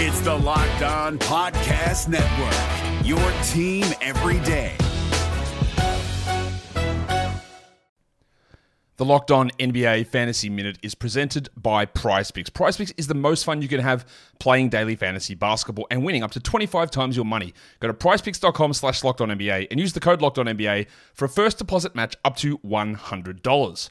It's the Locked On Podcast Network, your team every day. The Locked On NBA Fantasy Minute is presented by PrizePicks. PrizePicks is the most fun you can have playing daily fantasy basketball and winning up to 25 times your money. Go to prizepicks.com slash locked on NBA and use the code locked on NBA for a first deposit match up to $100.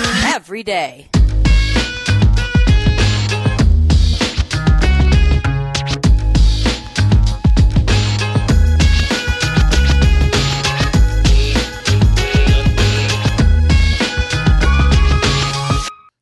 every day.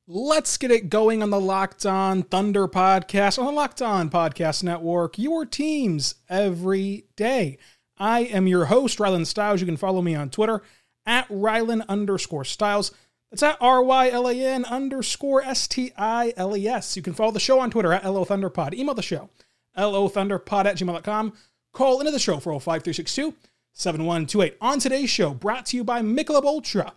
Let's get it going on the Locked On Thunder podcast on the Locked On Podcast Network, your teams every day. I am your host, Rylan Stiles. You can follow me on Twitter at Rylan underscore Stiles. That's at R Y L A N underscore S T I L E S. You can follow the show on Twitter at LO Thunderpod. Email the show, LOThunderpod at gmail.com. Call into the show for 05362 7128. On today's show, brought to you by Michelob Ultra.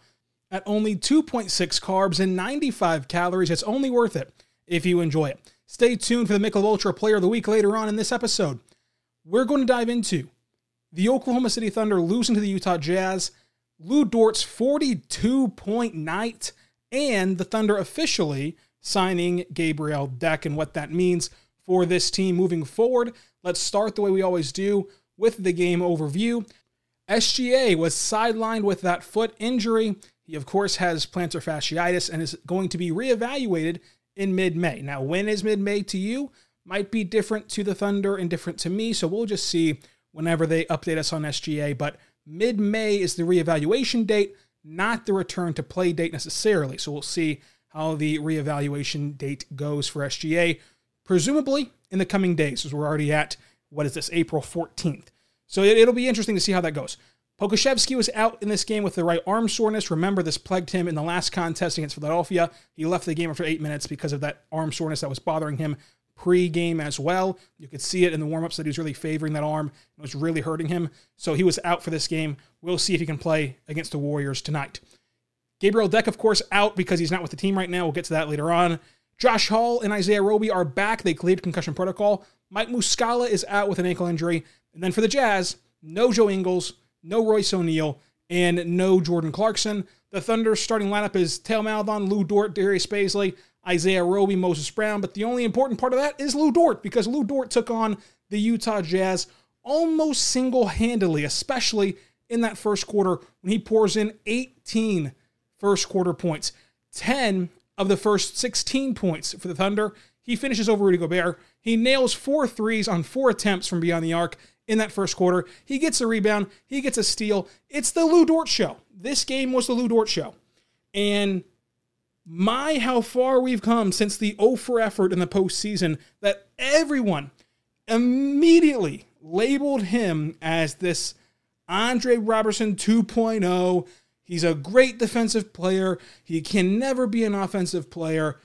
At only 2.6 carbs and 95 calories, it's only worth it if you enjoy it. Stay tuned for the Michelob Ultra Player of the Week later on in this episode. We're going to dive into the Oklahoma City Thunder losing to the Utah Jazz, Lu Dort's 42 point night, and the Thunder officially signing Gabriel Deck and what that means for this team moving forward. Let's start the way we always do with the game overview. SGA was sidelined with that foot injury. He, of course, has plantar fasciitis and is going to be reevaluated in mid May. Now, when is mid May to you? Might be different to the Thunder and different to me, so we'll just see whenever they update us on SGA. But mid May is the reevaluation date, not the return to play date necessarily. So we'll see how the reevaluation date goes for SGA, presumably in the coming days, as we're already at, what is this, April 14th. So it, will be interesting to see how that goes. Pokusevski was out in this game with the right arm soreness. Remember, this plagued him in the last contest against Philadelphia. He left the game after eight minutes because of that arm soreness that was bothering him pre-game as well. You could see it in the warm-ups that he was really favoring that arm. It was really hurting him. So he was out for this game. We'll see if he can play against the Warriors tonight. Gabriel Deck, of course, out because he's not with the team right now. We'll get to that later on. Josh Hall and Isaiah Roby are back. They cleared concussion protocol. Mike Muscala is out with an ankle injury. And then for the Jazz, no Joe Ingles, no Royce O'Neale, and no Jordan Clarkson. The Thunder starting lineup is Theo Maledon, Lu Dort, Darius Bazley, Isaiah Roby, Moses Brown. But the only important part of that is Lu Dort because Lu Dort took on the Utah Jazz almost single handedly, especially in that first quarter when he pours in 18 first quarter points. 10 of the first 16 points for the Thunder. He finishes over Rudy Gobert. He nails four threes on four attempts from beyond the arc in that first quarter. He gets a rebound, he gets a steal. It's the Lu Dort show. This game was the Lu Dort show. And my, how far we've come since the 0 for effort in the postseason that everyone immediately labeled him as this Andre Roberson 2.0. He's a great defensive player. He can never be an offensive player.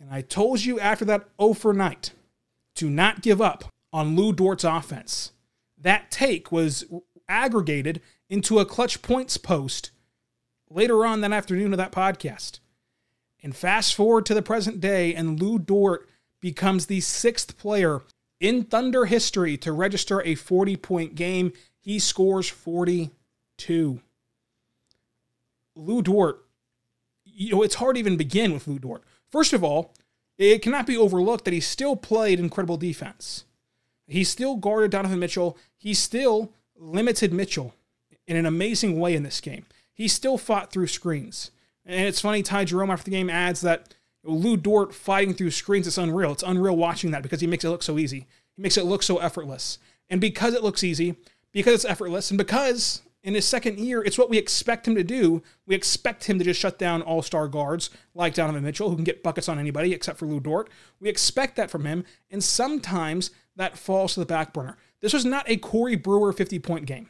And I told you after that 0 for night to not give up on Lu Dort's offense that take was aggregated into a clutch points post later on that afternoon of that podcast. And fast forward to the present day, and Lu Dort becomes the sixth player in Thunder history to register a 40 point game. He scores 42. Lu Dort, you know, it's hard to even begin with Lu Dort. First of all, it cannot be overlooked that he still played incredible defense. He still guarded Donovan Mitchell. He still limited Mitchell in an amazing way in this game. He still fought through screens. And it's funny, Ty Jerome after the game adds that Lu Dort fighting through screens, it's unreal. It's unreal watching that because he makes it look so easy. He makes it look so effortless. And because it looks easy, because it's effortless, and because in his second year, it's what we expect him to do. We expect him to just shut down all star guards like Donovan Mitchell, who can get buckets on anybody except for Lu Dort. We expect that from him, and sometimes that falls to the back burner. This was not a Corey Brewer 50 point game.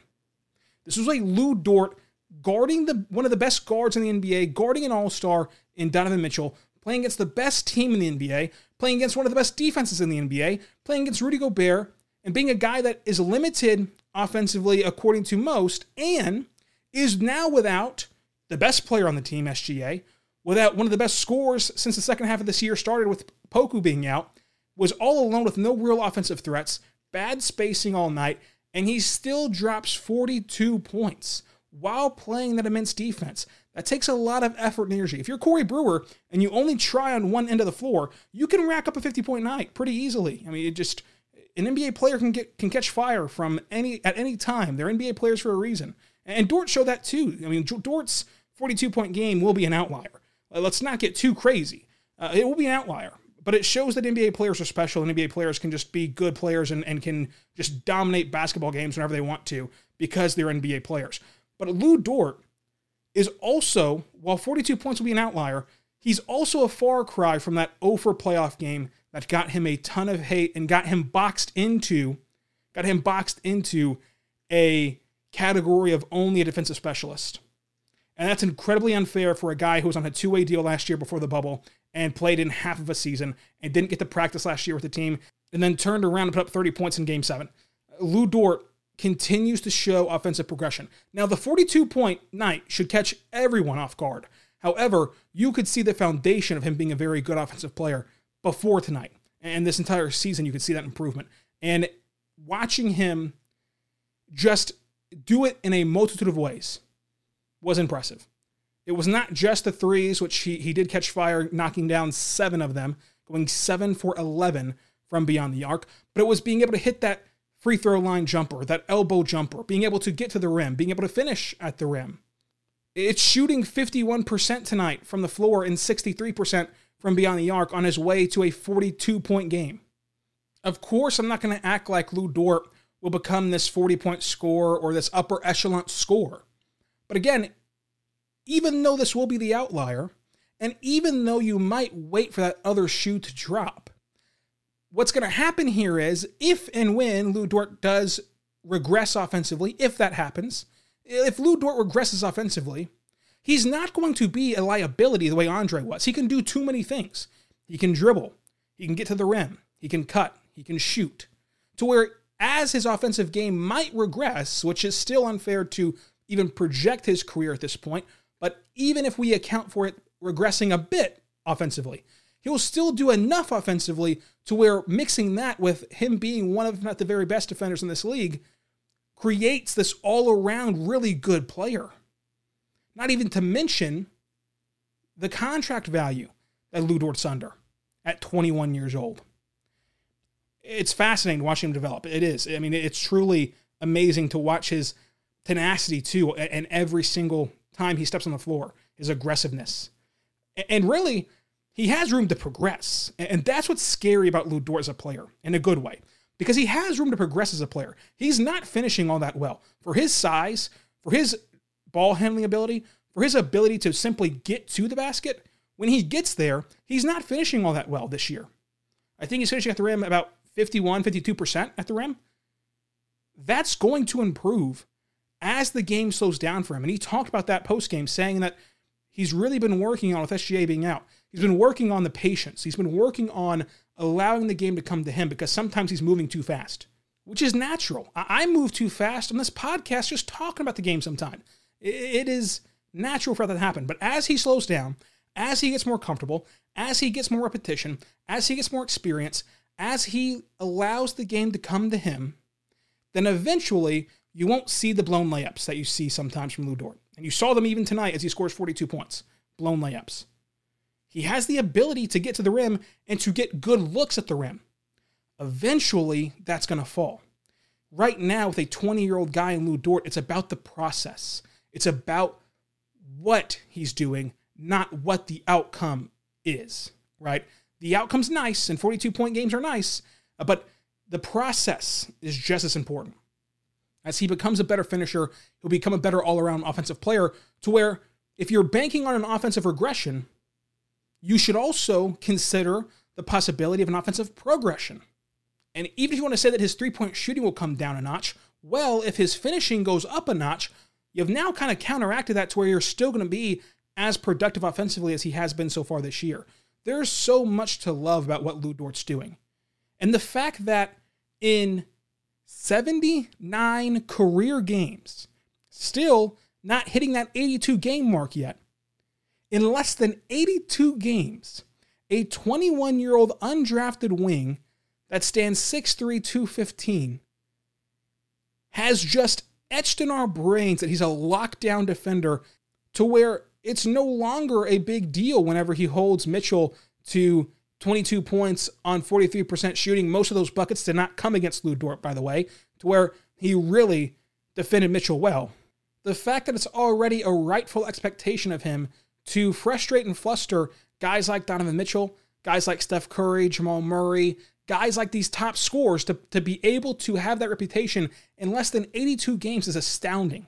This was a Lu Dort guarding the one of the best guards in the NBA, guarding an all star in Donovan Mitchell, playing against the best team in the NBA, playing against one of the best defenses in the NBA, playing against Rudy Gobert, and being a guy that is limited offensively according to most, and is now without the best player on the team, SGA, without one of the best scorers since the second half of this year started with Poku being out, was all alone with no real offensive threats, bad spacing all night, and he still drops 42 points while playing that immense defense. That takes a lot of effort and energy. If you're Corey Brewer and you only try on one end of the floor, you can rack up a 50 point night pretty easily. I mean, it just an NBA player can get can catch fire from any at any time. They're NBA players for a reason. And Dort showed that too. I mean, Dort's 42 point game will be an outlier. Uh, let's not get too crazy. Uh, it will be an outlier, but it shows that NBA players are special and NBA players can just be good players and, and can just dominate basketball games whenever they want to because they're NBA players. But Lu Dort is also, while 42 points will be an outlier, he's also a far cry from that 0 for playoff game that got him a ton of hate and got him boxed into got him boxed into a category of only a defensive specialist. And that's incredibly unfair for a guy who was on a two-way deal last year before the bubble and played in half of a season and didn't get to practice last year with the team and then turned around and put up 30 points in game 7. Lu Dort continues to show offensive progression. Now the 42 point night should catch everyone off guard. However, you could see the foundation of him being a very good offensive player before tonight. And this entire season, you could see that improvement. And watching him just do it in a multitude of ways was impressive. It was not just the threes, which he, he did catch fire, knocking down seven of them, going seven for 11 from beyond the arc, but it was being able to hit that free throw line jumper, that elbow jumper, being able to get to the rim, being able to finish at the rim. It's shooting 51% tonight from the floor and 63% from beyond the arc on his way to a 42 point game. Of course, I'm not going to act like Lu Dort will become this 40 point scorer or this upper echelon scorer. But again, even though this will be the outlier, and even though you might wait for that other shoe to drop, what's going to happen here is if and when Lu Dort does regress offensively, if that happens, if Lu Dort regresses offensively, He's not going to be a liability the way Andre was. He can do too many things. He can dribble, he can get to the rim, he can cut, he can shoot. To where, as his offensive game might regress, which is still unfair to even project his career at this point, but even if we account for it regressing a bit offensively, he'll still do enough offensively to where mixing that with him being one of, not the very best defenders in this league, creates this all around really good player. Not even to mention the contract value that Lu Dort's under at 21 years old. It's fascinating watching him develop. It is. I mean, it's truly amazing to watch his tenacity too, and every single time he steps on the floor, his aggressiveness. And really, he has room to progress. And that's what's scary about Lu Dort as a player in a good way, because he has room to progress as a player. He's not finishing all that well. For his size, for his ball handling ability, for his ability to simply get to the basket, when he gets there, he's not finishing all that well this year. I think he's finishing at the rim about 51, 52% at the rim. That's going to improve as the game slows down for him. And he talked about that post game, saying that he's really been working on with SGA being out. He's been working on the patience. He's been working on allowing the game to come to him because sometimes he's moving too fast, which is natural. I move too fast on this podcast just talking about the game sometimes. It is natural for that to happen. But as he slows down, as he gets more comfortable, as he gets more repetition, as he gets more experience, as he allows the game to come to him, then eventually you won't see the blown layups that you see sometimes from Lu Dort. And you saw them even tonight as he scores 42 points. Blown layups. He has the ability to get to the rim and to get good looks at the rim. Eventually, that's going to fall. Right now, with a 20 year old guy in Lu Dort, it's about the process. It's about what he's doing, not what the outcome is, right? The outcome's nice, and 42 point games are nice, uh, but the process is just as important. As he becomes a better finisher, he'll become a better all around offensive player to where if you're banking on an offensive regression, you should also consider the possibility of an offensive progression. And even if you want to say that his three point shooting will come down a notch, well, if his finishing goes up a notch, you've now kind of counteracted that to where you're still going to be as productive offensively as he has been so far this year. There's so much to love about what Lu Dort's doing. And the fact that in 79 career games, still not hitting that 82 game mark yet, in less than 82 games, a 21 year old undrafted wing that stands 6'3, 215 has just etched in our brains that he's a lockdown defender to where it's no longer a big deal whenever he holds Mitchell to 22 points on 43% shooting. Most of those buckets did not come against Lu Dort, by the way, to where he really defended Mitchell well. The fact that it's already a rightful expectation of him to frustrate and fluster guys like Donovan Mitchell, guys like Steph Curry, Jamal Murray, guys like these top scorers to, to be able to have that reputation in less than 82 games is astounding.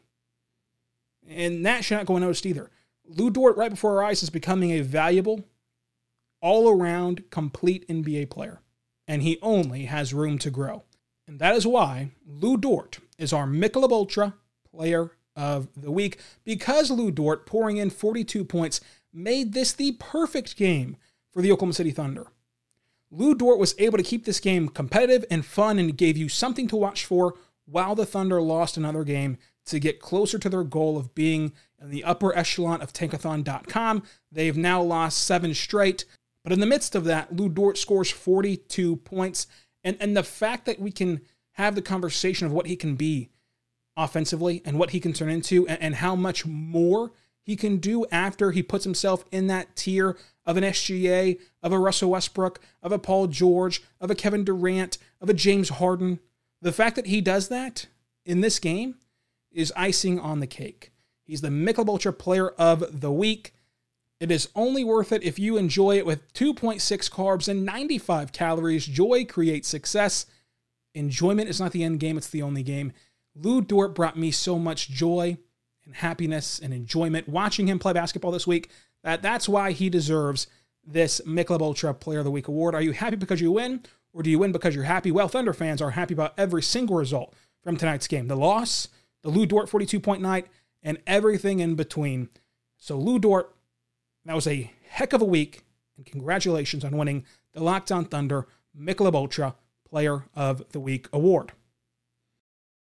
And that should not go unnoticed either. Lu Dort, right before our eyes, is becoming a valuable, all around, complete NBA player. And he only has room to grow. And that is why Lu Dort is our Michelob Ultra Player of the Week, because Lu Dort, pouring in 42 points, made this the perfect game for the Oklahoma City Thunder. Lu Dort was able to keep this game competitive and fun and gave you something to watch for while the Thunder lost another game to get closer to their goal of being in the upper echelon of tankathon.com. They've now lost seven straight. But in the midst of that, Lu Dort scores 42 points. And, and the fact that we can have the conversation of what he can be offensively and what he can turn into and, and how much more he can do after he puts himself in that tier of an SGA, of a Russell Westbrook, of a Paul George, of a Kevin Durant, of a James Harden. The fact that he does that in this game is icing on the cake. He's the Michelob Player of the Week. It is only worth it if you enjoy it with 2.6 carbs and 95 calories. Joy creates success. Enjoyment is not the end game, it's the only game. Lu Dort brought me so much joy and happiness and enjoyment watching him play basketball this week that that's why he deserves this Michelob Ultra Player of the Week award. Are you happy because you win, or do you win because you're happy? Well, Thunder fans are happy about every single result from tonight's game. The loss, the Lu Dort 42 point night, and everything in between. So, Lu Dort, that was a heck of a week, and congratulations on winning the Locked On Thunder Michelob Ultra Player of the Week award.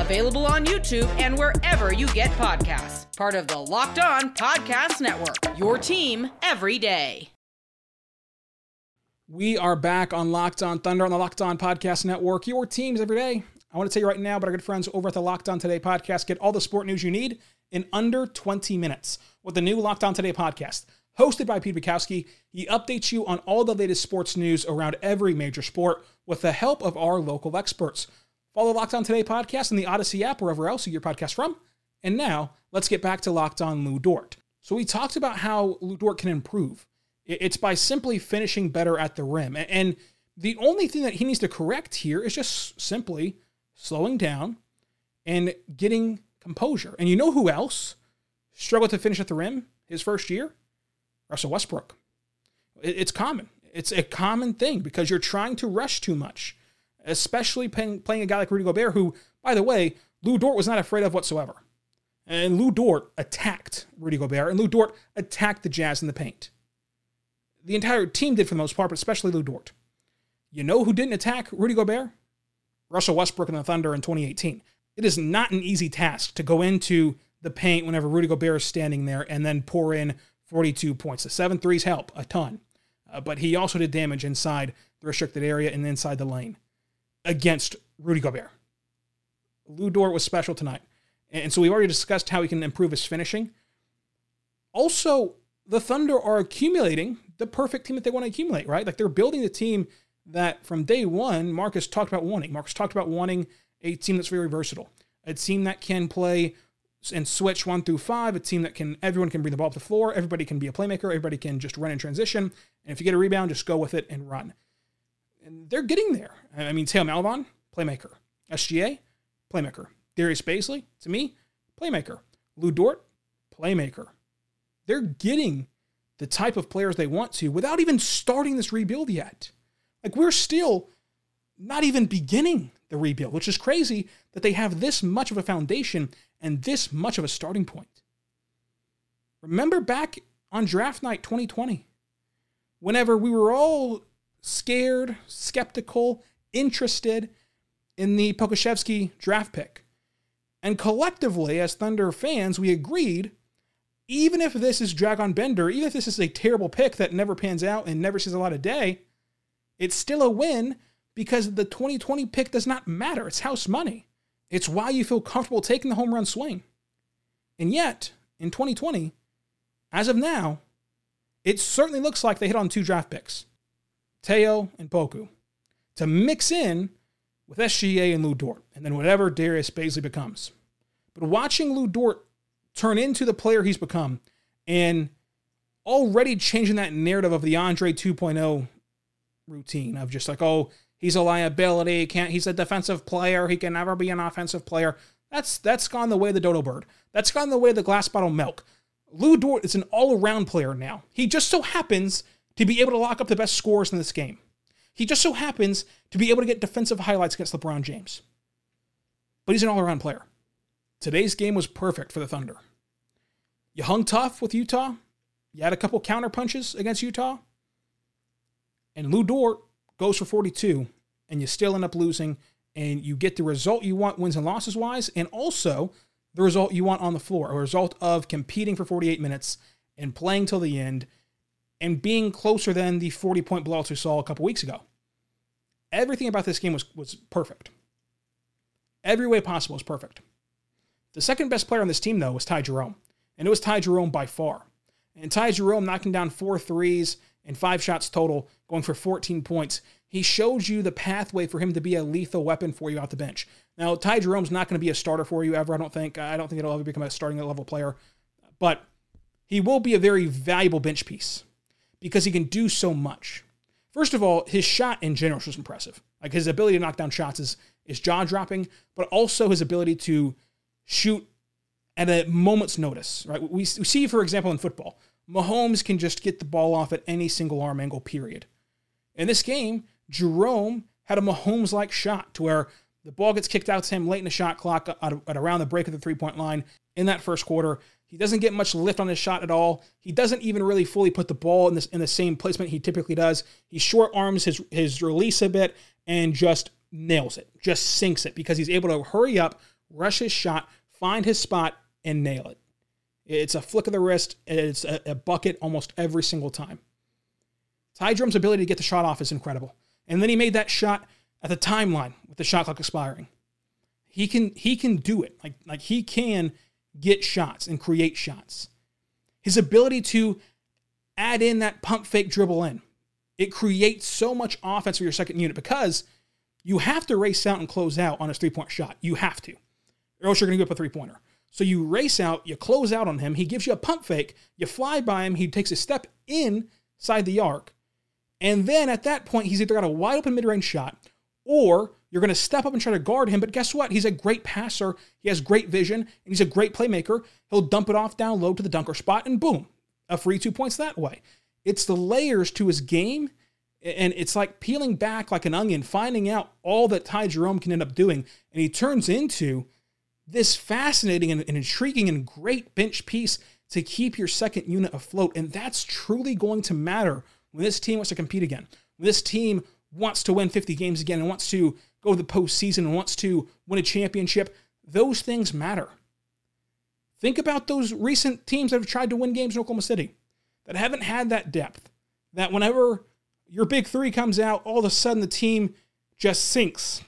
available on YouTube and wherever you get podcasts. Part of the Locked On Podcast Network, your team every day. We are back on Locked On Thunder on the Locked On Podcast Network, your teams every day. I want to tell you right now, but our good friends over at the Locked On Today podcast get all the sport news you need in under 20 minutes with the new Locked On Today podcast. Hosted by Pete Bukowski, he updates you on all the latest sports news around every major sport with the help of our local experts. Follow Locked On Today podcast in the Odyssey app, wherever else you get your podcast from. And now, let's get back to Locked On Lu Dort. So we talked about how Lu Dort can improve. It's by simply finishing better at the rim. And the only thing that he needs to correct here is just simply slowing down and getting composure. And you know who else struggled to finish at the rim his first year? Russell Westbrook. It's common. It's a common thing because you're trying to rush too much. Especially playing, playing a guy like Rudy Gobert, who, by the way, Lu Dort was not afraid of whatsoever. And Lu Dort attacked Rudy Gobert, and Lu Dort attacked the Jazz in the paint. The entire team did for the most part, but especially Lu Dort. You know who didn't attack Rudy Gobert? Russell Westbrook and the Thunder in 2018. It is not an easy task to go into the paint whenever Rudy Gobert is standing there and then pour in 42 points. The seven threes help a ton, uh, but he also did damage inside the restricted area and inside the lane against Rudy Gobert. Lu Dort was special tonight. And so we've already discussed how he can improve his finishing. Also, the Thunder are accumulating the perfect team that they want to accumulate, right? Like they're building the team that from day one, Marcus talked about wanting. Marcus talked about wanting a team that's very versatile, a team that can play and switch one through five, a team that can everyone can bring the ball up the floor, everybody can be a playmaker, everybody can just run in transition, and if you get a rebound, just go with it and run. And they're getting there. I mean, Theo Maledon, playmaker. SGA, playmaker. Darius Bazley, to me, playmaker. Lu Dort, playmaker. They're getting the type of players they want to without even starting this rebuild yet. Like we're still not even beginning the rebuild, which is crazy that they have this much of a foundation and this much of a starting point. Remember back on draft night 2020, whenever we were all scared, skeptical, interested in the Pokusevski draft pick. And collectively, as Thunder fans, we agreed even if this is Dragan Bender, even if this is a terrible pick that never pans out and never sees a lot of day, it's still a win because the 2020 pick does not matter. It's house money. It's why you feel comfortable taking the home run swing. And yet, in 2020, as of now, it certainly looks like they hit on two draft picks, Theo and Poku, to mix in with SGA and Lu Dort, and then whatever Darius Bazley becomes. But watching Lu Dort turn into the player he's become and already changing that narrative of the Andre 2.0 routine of just like, oh, he's a liability, can't he's a defensive player, he can never be an offensive player. That's that's gone the way of the dodo bird. That's gone the way of the glass bottle milk. Lu Dort is an all-around player now. He just so happens to be able to lock up the best scores in this game. He just so happens to be able to get defensive highlights against LeBron James. But he's an all-around player. Today's game was perfect for the Thunder. You hung tough with Utah. You had a couple counter punches against Utah. And Lu Dort goes for 42, and you still end up losing, and you get the result you want wins and losses wise, and also the result you want on the floor, a result of competing for 48 minutes and playing till the end and being closer than the 40 point blowouts we saw a couple weeks ago. Everything about this game was, was perfect. Every way possible was perfect. The second best player on this team, though, was Ty Jerome. And it was Ty Jerome by far. And Ty Jerome knocking down four threes and five shots total, going for 14 points. He shows you the pathway for him to be a lethal weapon for you off the bench. Now, Ty Jerome's not going to be a starter for you ever, I don't think. I don't think it'll ever become a starting level player. But he will be a very valuable bench piece because he can do so much. First of all, his shot in general was impressive. Like his ability to knock down shots is, is jaw dropping, but also his ability to shoot at a moment's notice, right? We, we see, for example, in football, Mahomes can just get the ball off at any single arm angle, period. In this game, Jerome had a Mahomes like shot to where the ball gets kicked out to him late in the shot clock at, around the break of the three point line in that first quarter. He doesn't get much lift on his shot at all. He doesn't even really fully put the ball in this in the same placement he typically does. He short arms his his release a bit and just nails it, just sinks it because he's able to hurry up, rush his shot, find his spot, and nail it. It's a flick of the wrist. It's a, a bucket almost every single time. Ty Jerome's ability to get the shot off is incredible. And then he made that shot at the timeline with the shot clock expiring. He can he can do it. Like like he can get shots and create shots. His ability to add in that pump fake dribble in. It creates so much offense for your second unit because you have to race out and close out on a three point shot. You have to, or else you're going to give up a three pointer. So you race out, you close out on him. He gives you a pump fake. You fly by him. He takes a step inside the arc. And then at that point, he's either got a wide open mid range shot or you're going to step up and try to guard him. But guess what? He's a great passer. He has great vision and he's a great playmaker. He'll dump it off down low to the dunker spot and boom, a free two points that way. It's the layers to his game And it's like peeling back like an onion, finding out all that Ty Jerome can end up doing. And he turns into this fascinating and, intriguing and great bench piece to keep your second unit afloat. And that's truly going to matter when this team wants to compete again. When this team wants to win 50 games again and wants to go to the postseason and wants to win a championship, those things matter. Think about those recent teams that have tried to win games in Oklahoma City that haven't had that depth. That whenever your big three comes out, all of a sudden the team just sinks.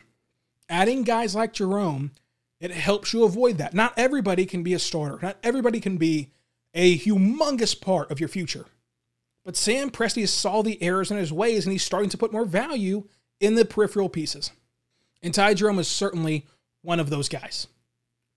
Adding guys like Jerome, it helps you avoid that. Not everybody can be a starter, not everybody can be a humongous part of your future. But Sam Presti saw the errors in his ways and he's starting to put more value in the peripheral pieces. And Ty Jerome is certainly one of those guys.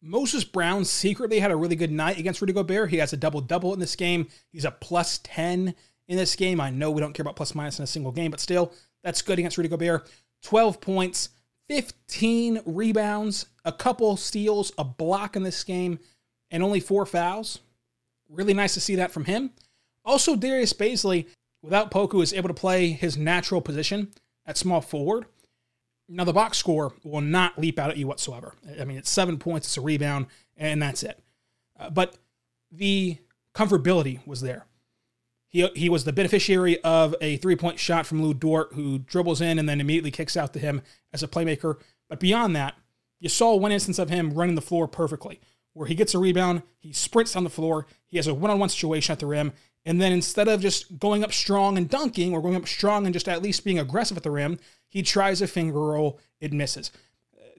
Moses Brown secretly had a really good night against Rudy Gobert. He has a double double in this game. He's a plus 10 in this game. I know we don't care about plus minus in a single game, but still, that's good against Rudy Gobert. 12 points, 15 rebounds, a couple steals, a block in this game, and only four fouls. Really nice to see that from him. Also, Darius Bazley, without Poku, is able to play his natural position at small forward. Now, the box score will not leap out at you whatsoever. I mean, it's seven points, it's a rebound, and that's it. Uh, but the comfortability was there. He, he was the beneficiary of a three point shot from Lu Dort, who dribbles in and then immediately kicks out to him as a playmaker. But beyond that, you saw one instance of him running the floor perfectly, where he gets a rebound, he sprints down the floor, he has a one on one situation at the rim, and then instead of just going up strong and dunking or going up strong and just at least being aggressive at the rim, he tries a finger roll, it misses.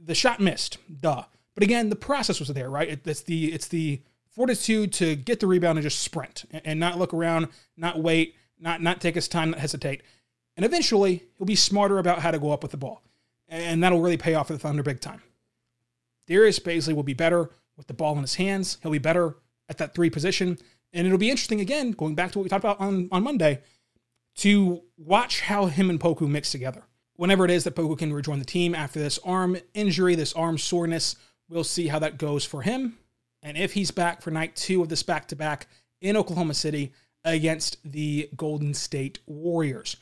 The shot missed, duh. But again, the process was there, right? It's the it's the fortitude to get the rebound and just sprint and not look around, not wait, not not take his time, not hesitate. And eventually, he'll be smarter about how to go up with the ball. And that'll really pay off for the Thunder big time. Darius Bazley will be better with the ball in his hands. He'll be better at that three position. And it'll be interesting, again, going back to what we talked about on, on Monday, to watch how him and Poku mix together. Whenever it is that Poku can rejoin the team after this arm injury, this arm soreness, we'll see how that goes for him. And if he's back for night two of this back to back in Oklahoma City against the Golden State Warriors.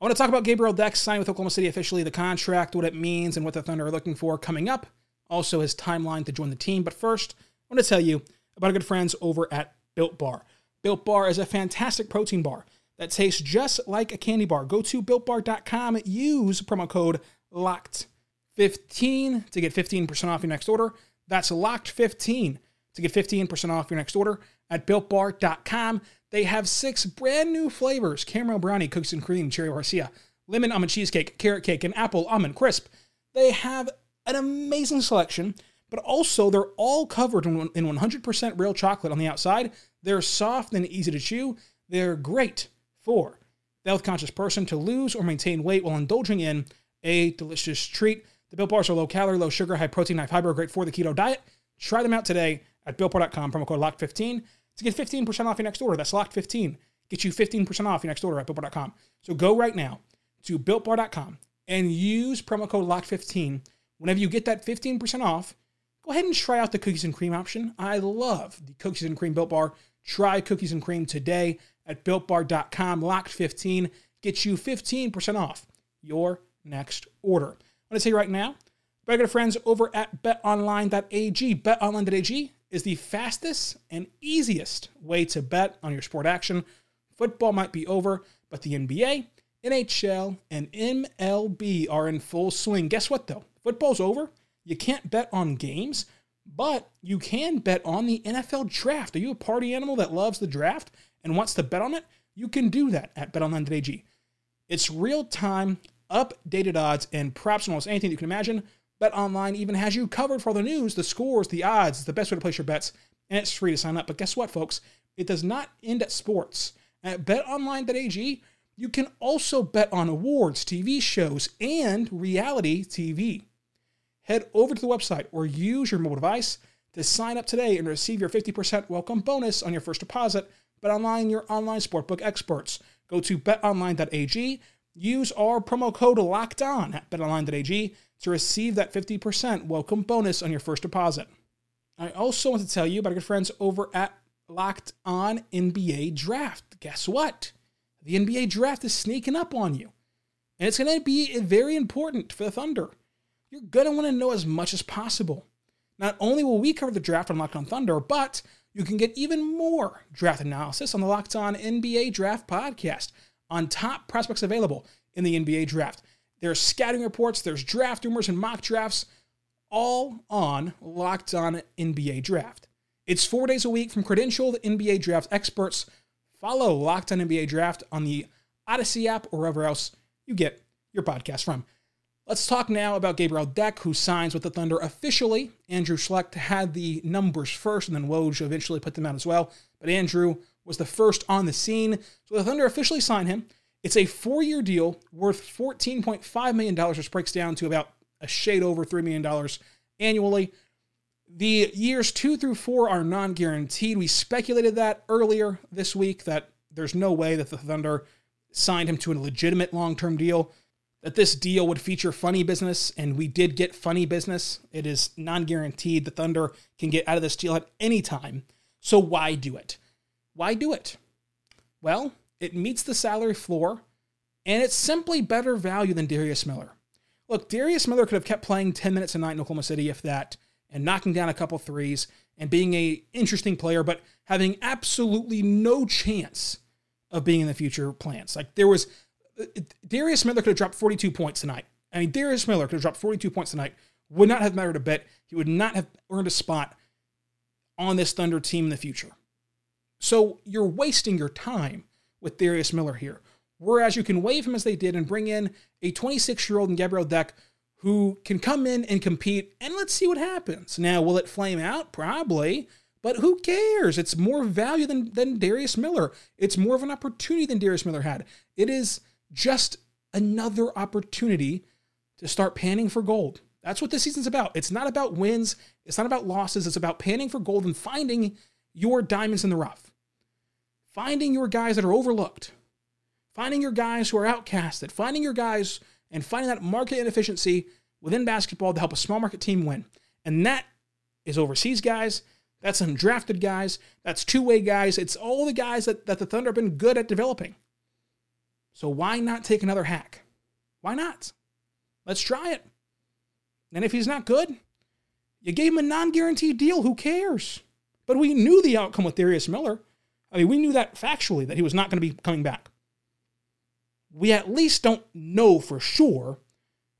I want to talk about Gabriel Deck signing with Oklahoma City officially, the contract, what it means, and what the Thunder are looking for coming up. Also, his timeline to join the team. But first, I want to tell you about our good friends over at Built Bar. Built Bar is a fantastic protein bar that tastes just like a candy bar. Go to builtbar.com, use promo code LOCKED15 to get 15% off your next order. That's LOCKED15 to get 15% off your next order at builtbar.com. They have six brand new flavors caramel brownie, cookies and cream, cherry barcia, lemon almond cheesecake, carrot cake, and apple almond crisp. They have an amazing selection but also they're all covered in 100% real chocolate on the outside. They're soft and easy to chew. They're great for the health conscious person to lose or maintain weight while indulging in a delicious treat. The Built Bars are low calorie, low sugar, high protein, high fiber, great for the keto diet. Try them out today at BuiltBar.com, promo code LOCKED15 to get 15% off your next order. That's LOCKED15. Get you 15% off your next order at BuiltBar.com. So go right now to BuiltBar.com and use promo code LOCKED15 whenever you get that 15% off go ahead and try out the cookies and cream option. I love the cookies and cream built bar. Try cookies and cream today at builtbar.com. Locked 15 gets you 15% off your next order. I'm going to tell you right now, good friends over at betonline.ag. Betonline.ag is the fastest and easiest way to bet on your sport action. Football might be over, but the NBA, NHL, and MLB are in full swing. Guess what, though? Football's over you can't bet on games, but you can bet on the NFL draft. Are you a party animal that loves the draft and wants to bet on it? You can do that at betonline.ag. It's real time, updated odds, and props on almost anything you can imagine. BetOnline even has you covered for the news, the scores, the odds. It's the best way to place your bets, and it's free to sign up. But guess what, folks? It does not end at sports. At betonline.ag, you can also bet on awards, TV shows, and reality TV head over to the website or use your mobile device to sign up today and receive your 50% welcome bonus on your first deposit. Bet online, your online sportbook experts. Go to betonline.ag. Use our promo code locked on at betonline.ag to receive that 50% welcome bonus on your first deposit. I also want to tell you about our good friends over at Locked On NBA Draft. Guess what? the NBA draft is sneaking up on you. And it's going to be very important for the Thunder. You're going to want to know as much as possible. Not only will we cover the draft on Locked On Thunder, but you can get even more draft analysis on the Locked On NBA Draft podcast on top prospects available in the NBA draft. There's scouting reports, there's draft rumors and mock drafts, all on Locked On NBA Draft. It's four days a week from credentialed NBA draft experts. Follow Locked On NBA Draft on the Odyssey app or wherever else you get your podcast from. Let's talk now about Gabriel Deck, who signs with the Thunder officially. Andrew Schlecht had the numbers first, and then Woj eventually put them out as well. But Andrew was the first on the scene. So the Thunder officially signed him. It's a four year deal worth $14.5 million, which breaks down to about a shade over $3 million annually. The years two through four are non guaranteed. We speculated that earlier this week that there's no way that the Thunder signed him to a legitimate long term deal, that this deal would feature funny business, and we did get funny business. It is non guaranteed. The Thunder can get out of this deal at any time. So why do it? Why do it? Well, it meets the salary floor, and it's simply better value than Darius Miller. Look, Darius Miller could have kept playing 10 minutes a night in Oklahoma City, if that, and knocking down a couple threes and being a interesting player, but having absolutely no chance of being in the future plans. Like there was Darius Miller could have dropped 42 points tonight. I mean, Darius Miller could have dropped 42 points tonight. Would not have mattered a bit. He would not have earned a spot on this Thunder team in the future. So you're wasting your time with Darius Miller here. Whereas you can waive him as they did and bring in a 26 year old in Gabriel Deck who can come in and compete, and let's see what happens. Now, will it flame out? Probably. But who cares? It's more value than, than Darius Miller. It's more of an opportunity than Darius Miller had. It is just another opportunity to start panning for gold. That's what this season's about. It's not about wins, it's not about losses, it's about panning for gold and finding your diamonds in the rough. Finding your guys that are overlooked. Finding your guys who are outcasted. Finding your guys and finding that market inefficiency within basketball to help a small market team win. And that is overseas guys. That's undrafted guys. That's two way guys. It's all the guys that, that the Thunder have been good at developing. So why not take another hack? Why not? Let's try it. And if he's not good, you gave him a non guaranteed deal. Who cares? But we knew the outcome with Darius Miller. I mean, we knew that factually that he was not going to be coming back. We at least don't know for sure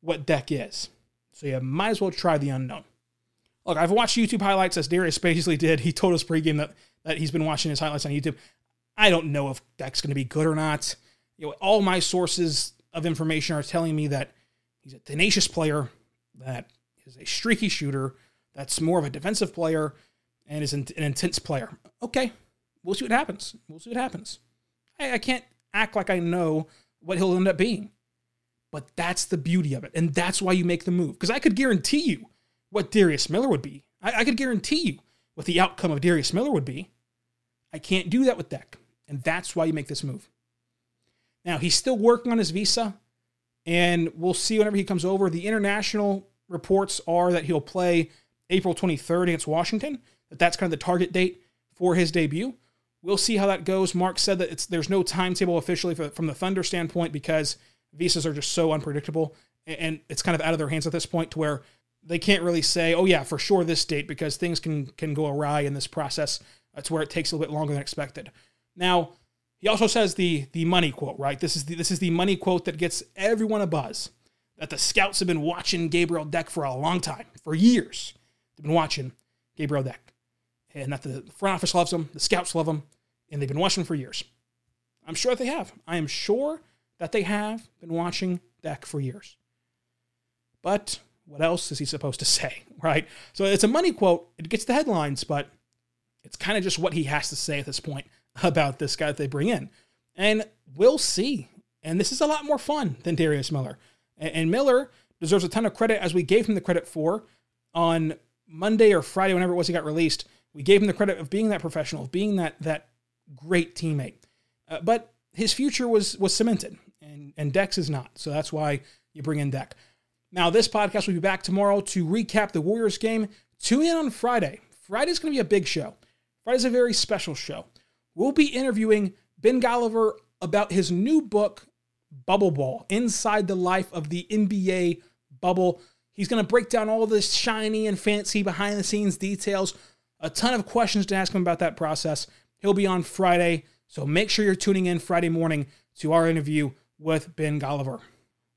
what Deck is. So you might as well try the unknown. Look, I've watched YouTube highlights as Darius Bazley did. He told us pregame that, that he's been watching his highlights on YouTube. I don't know if Deck's going to be good or not. You know, all my sources of information are telling me that he's a tenacious player, that is a streaky shooter, that's more of a defensive player, and is an, an intense player. Okay, we'll see what happens. We'll see what happens. I, I can't act like I know what he'll end up being. But that's the beauty of it. And that's why you make the move. Because I could guarantee you what Darius Miller would be. I, I could guarantee you what the outcome of Darius Miller would be. I can't do that with Deck. And that's why you make this move. Now, he's still working on his visa, and we'll see whenever he comes over. The international reports are that he'll play April 23rd against Washington, that that's kind of the target date for his debut. We'll see how that goes. Mark said that it's there's no timetable officially for, from the Thunder standpoint because visas are just so unpredictable, and it's kind of out of their hands at this point to where they can't really say, oh yeah, for sure this date because things can can go awry in this process. That's where it takes a little bit longer than expected. Now, he also says the the money quote, right? This is the, this is the money quote that gets everyone a buzz. That the scouts have been watching Gabriel Deck for a long time, for years. They've been watching Gabriel Deck, and that the front office loves him, the scouts love him, and they've been watching for years. I'm sure that they have. I am sure that they have been watching Deck for years. But what else is he supposed to say, right? So it's a money quote. It gets the headlines, but it's kind of just what he has to say at this point about this guy that they bring in. And we'll see. And this is a lot more fun than Darius Miller. And Miller deserves a ton of credit as we gave him the credit for on Monday or Friday, whenever it was he got released. We gave him the credit of being that professional, of being that that great teammate. Uh, but his future was was cemented, and and Deck's is not. So that's why you bring in Deck. Now, this podcast will be back tomorrow to recap the Warriors game. Tune in on Friday. Friday's going to be a big show. Friday's a very special show. We'll be interviewing Ben Golliver about his new book, Bubble Ball Inside the Life of the NBA Bubble. He's going to break down all this shiny and fancy behind the scenes details, a ton of questions to ask him about that process. He'll be on Friday, so make sure you're tuning in Friday morning to our interview with Ben Golliver.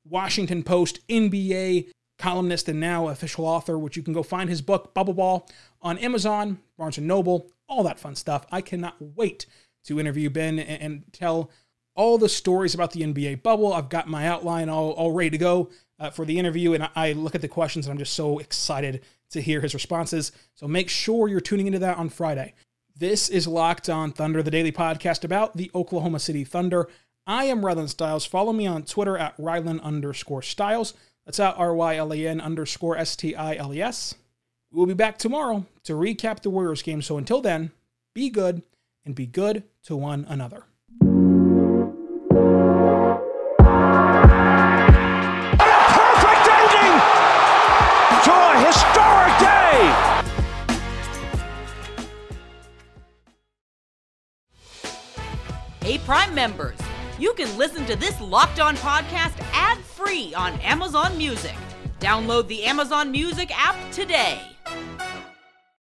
Washington Post NBA columnist and now official author, which you can go find his book, Bubble Ball, on Amazon, Barnes & Noble, all that fun stuff. I cannot wait to interview Ben and, and tell all the stories about the NBA bubble. I've got my outline all, all ready to go uh, for the interview, and I, I look at the questions and I'm just so excited to hear his responses. So make sure you're tuning into that on Friday. This is Locked On Thunder, the daily podcast about the Oklahoma City Thunder. I am Rylan Stiles. Follow me on Twitter at Rylan underscore Stiles. That's at R Y L A N underscore S T I L E S. We'll be back tomorrow to recap the Warriors game. So until then, be good and be good to one another. perfect ending to a historic day. Hey, Prime members, you can listen to this Locked On podcast ad free on Amazon Music. Download the Amazon Music app today.